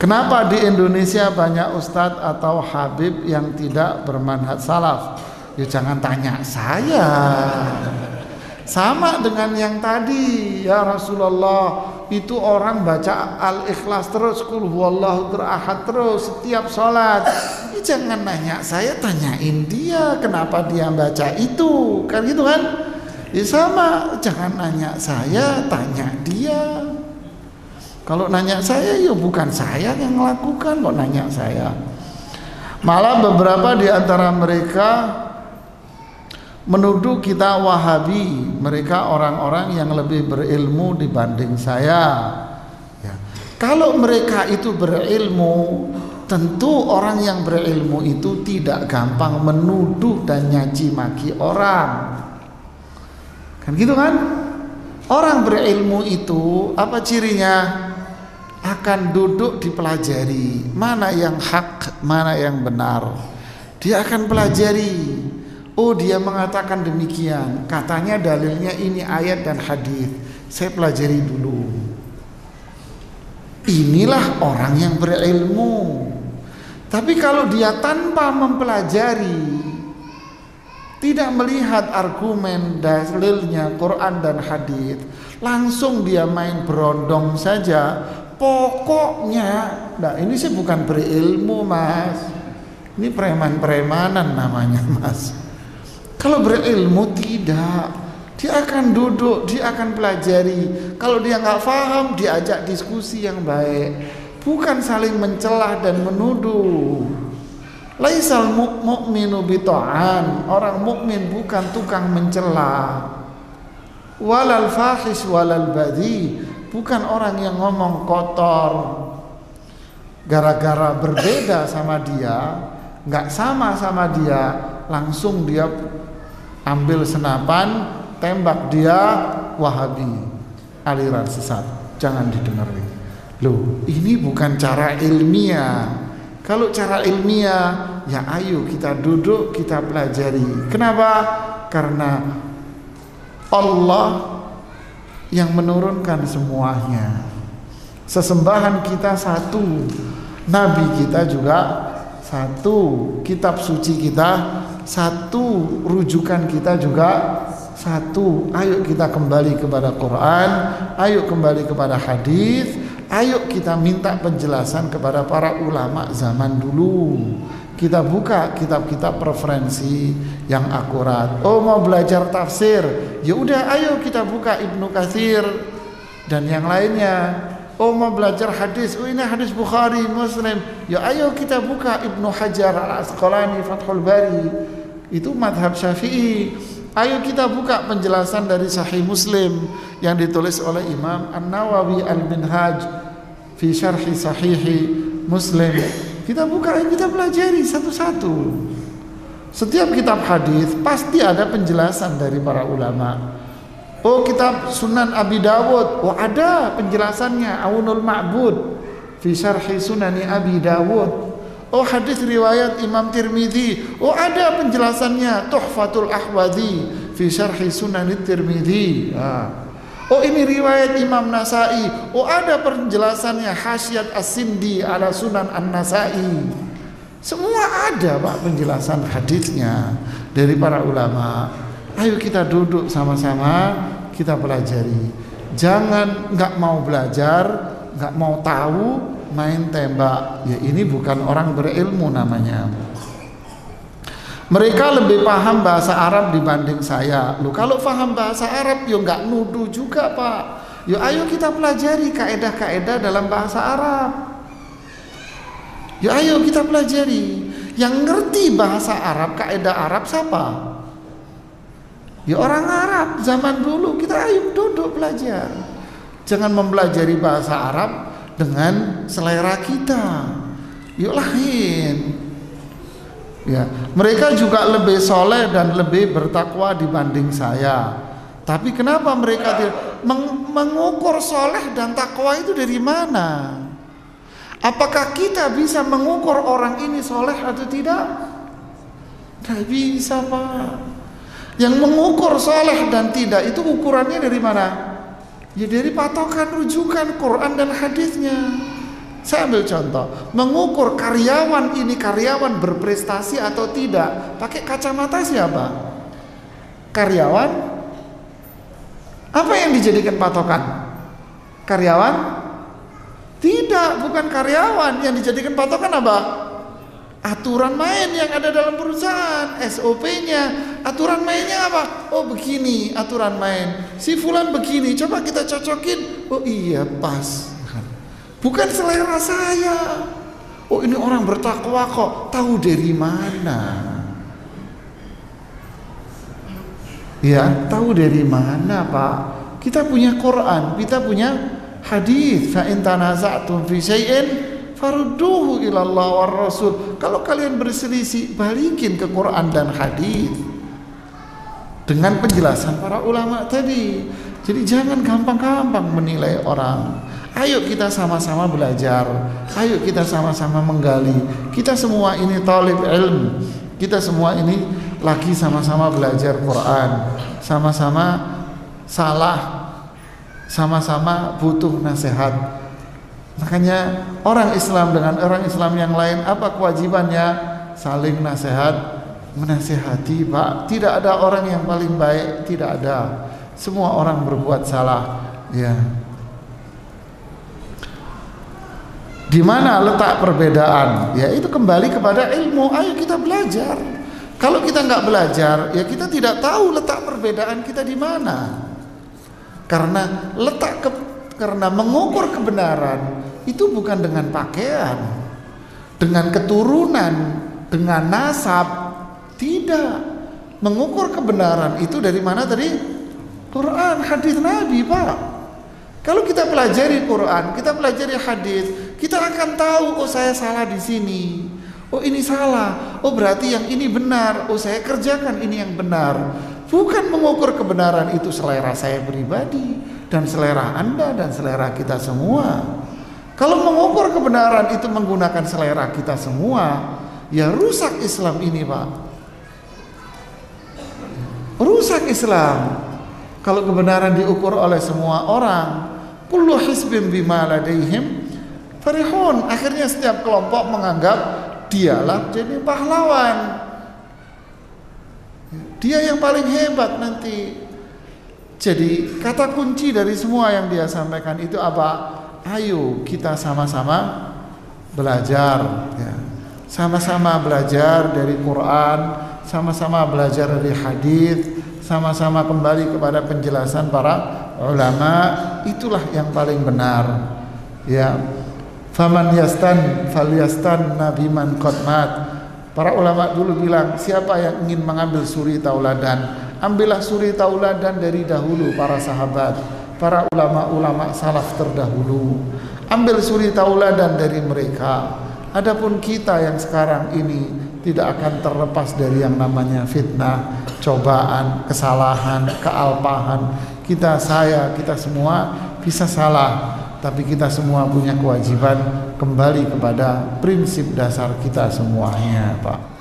Kenapa di Indonesia banyak ustadz atau habib yang tidak bermanhaj salaf? Ya jangan tanya saya. Sama dengan yang tadi, ya Rasulullah, itu orang baca Al-Ikhlas terus, kul huwallahu ahad terus setiap sholat. Ya, jangan nanya saya, tanyain dia kenapa dia baca itu, kan gitu kan? Ya sama, jangan nanya saya, tanya dia. Kalau nanya saya ya bukan saya yang melakukan kok nanya saya. Malah beberapa di antara mereka menuduh kita Wahabi, mereka orang-orang yang lebih berilmu dibanding saya. Ya. Kalau mereka itu berilmu, tentu orang yang berilmu itu tidak gampang menuduh dan nyaci maki orang. Kan gitu kan? Orang berilmu itu apa cirinya? Akan duduk dipelajari mana yang hak, mana yang benar. Dia akan pelajari. Oh, dia mengatakan demikian. Katanya dalilnya ini ayat dan hadis. Saya pelajari dulu. Inilah orang yang berilmu. Tapi kalau dia tanpa mempelajari, tidak melihat argumen dalilnya Quran dan hadis, langsung dia main berondong saja, pokoknya. Nah ini sih bukan berilmu mas. Ini preman-premanan namanya mas. Kalau berilmu tidak. Dia akan duduk dia akan pelajari. Kalau dia nggak paham diajak diskusi yang baik. Bukan saling mencelah dan menuduh. Laisal mu'minu bito'an. Orang mukmin bukan tukang mencela walal fahish walal badi bukan orang yang ngomong kotor. Gara-gara berbeda sama dia nggak sama sama dia langsung dia ambil senapan tembak dia wahabi aliran sesat. Jangan didengarin. Loh ini bukan cara ilmiah. Kalau cara ilmiah ya ayo kita duduk kita pelajari. Kenapa? Karena Allah yang menurunkan semuanya. Sesembahan kita satu, nabi kita juga satu, kitab suci kita satu, rujukan kita juga satu. Ayo kita kembali kepada Quran, ayo kembali kepada hadis, ayo kita minta penjelasan kepada para ulama zaman dulu kita buka kitab-kitab preferensi yang akurat. Oh mau belajar tafsir, ya udah ayo kita buka Ibnu Katsir dan yang lainnya. Oh mau belajar hadis, oh ini hadis Bukhari, Muslim. Ya ayo kita buka Ibnu Hajar Al Asqalani Fathul Bari. Itu madhab Syafi'i. Ayo kita buka penjelasan dari Sahih Muslim yang ditulis oleh Imam An Nawawi Al Minhaj fi Syarhi Sahihi Muslim kita buka, kita pelajari satu-satu. Setiap kitab hadis pasti ada penjelasan dari para ulama. Oh kitab Sunan Abi Dawud, oh ada penjelasannya Aunul Ma'bud fi syarhi Sunani Abi Dawud. Oh hadis riwayat Imam Tirmidzi, oh ada penjelasannya Tuhfatul Ahwazi fi syarhi Sunan Tirmidzi. Ah. Oh ini riwayat Imam Nasai. Oh ada penjelasannya Hasyiat As-Sindi ala Sunan An-Nasai. Semua ada Pak penjelasan hadisnya dari para ulama. Ayo kita duduk sama-sama kita pelajari. Jangan nggak mau belajar, nggak mau tahu, main tembak. Ya ini bukan orang berilmu namanya. Mereka lebih paham bahasa Arab dibanding saya. Lu kalau paham bahasa Arab, yo nggak nuduh juga pak. Yo ayo kita pelajari kaedah-kaedah dalam bahasa Arab. Yo ayo kita pelajari. Yang ngerti bahasa Arab, kaedah Arab siapa? Ya orang Arab zaman dulu kita ayo duduk belajar. Jangan mempelajari bahasa Arab dengan selera kita. Yuk lain. Ya, mereka juga lebih soleh dan lebih bertakwa dibanding saya. Tapi kenapa mereka meng mengukur soleh dan takwa itu dari mana? Apakah kita bisa mengukur orang ini soleh atau tidak? Tidak bisa pak. Yang mengukur soleh dan tidak itu ukurannya dari mana? Ya dari patokan rujukan Quran dan hadisnya. Saya ambil contoh, mengukur karyawan ini karyawan berprestasi atau tidak, pakai kacamata siapa? Karyawan? Apa yang dijadikan patokan? Karyawan? Tidak, bukan karyawan. Yang dijadikan patokan apa? Aturan main yang ada dalam perusahaan, SOP-nya. Aturan mainnya apa? Oh begini aturan main. Si fulan begini, coba kita cocokin. Oh iya pas. Bukan selera saya. Oh ini orang bertakwa kok. Tahu dari mana? Ya, tahu dari mana, Pak? Kita punya Quran, kita punya hadis. Fa in tanaza'tum fi syai'in farudduhu ila war Rasul. Kalau kalian berselisih, balikin ke Quran dan hadis. Dengan penjelasan para ulama tadi. Jadi jangan gampang-gampang menilai orang. Ayo kita sama-sama belajar. Ayo kita sama-sama menggali. Kita semua ini talib ilm. Kita semua ini lagi sama-sama belajar Quran. Sama-sama salah. Sama-sama butuh nasihat. Makanya orang Islam dengan orang Islam yang lain apa kewajibannya? Saling nasihat, menasehati, Pak. Tidak ada orang yang paling baik, tidak ada. Semua orang berbuat salah. Ya. Di mana letak perbedaan? Ya itu kembali kepada ilmu. Ayo kita belajar. Kalau kita nggak belajar, ya kita tidak tahu letak perbedaan kita di mana. Karena letak ke, karena mengukur kebenaran itu bukan dengan pakaian, dengan keturunan, dengan nasab, tidak. Mengukur kebenaran itu dari mana tadi? Quran, hadis Nabi, Pak. Kalau kita pelajari Quran, kita pelajari hadis, kita akan tahu oh saya salah di sini. Oh ini salah. Oh berarti yang ini benar. Oh saya kerjakan ini yang benar. Bukan mengukur kebenaran itu selera saya pribadi dan selera Anda dan selera kita semua. Kalau mengukur kebenaran itu menggunakan selera kita semua, ya rusak Islam ini, Pak. Rusak Islam. Kalau kebenaran diukur oleh semua orang, kullu hisbin bima ladaihim farihun. Akhirnya setiap kelompok menganggap dialah jadi pahlawan. Dia yang paling hebat nanti. Jadi kata kunci dari semua yang dia sampaikan itu apa? Ayo kita sama-sama belajar ya. Sama-sama belajar dari Quran, sama-sama belajar dari hadis, sama-sama kembali kepada penjelasan para ulama, itulah yang paling benar. Ya. Faman yastan falyastan nabiman qadmat. Para ulama dulu bilang, siapa yang ingin mengambil suri tauladan, ambillah suri tauladan dari dahulu para sahabat, para ulama-ulama salaf terdahulu. Ambil suri tauladan dari mereka. Adapun kita yang sekarang ini tidak akan terlepas dari yang namanya fitnah, cobaan, kesalahan, kealpahan. Kita saya, kita semua bisa salah, tapi kita semua punya kewajiban kembali kepada prinsip dasar kita semuanya, Pak.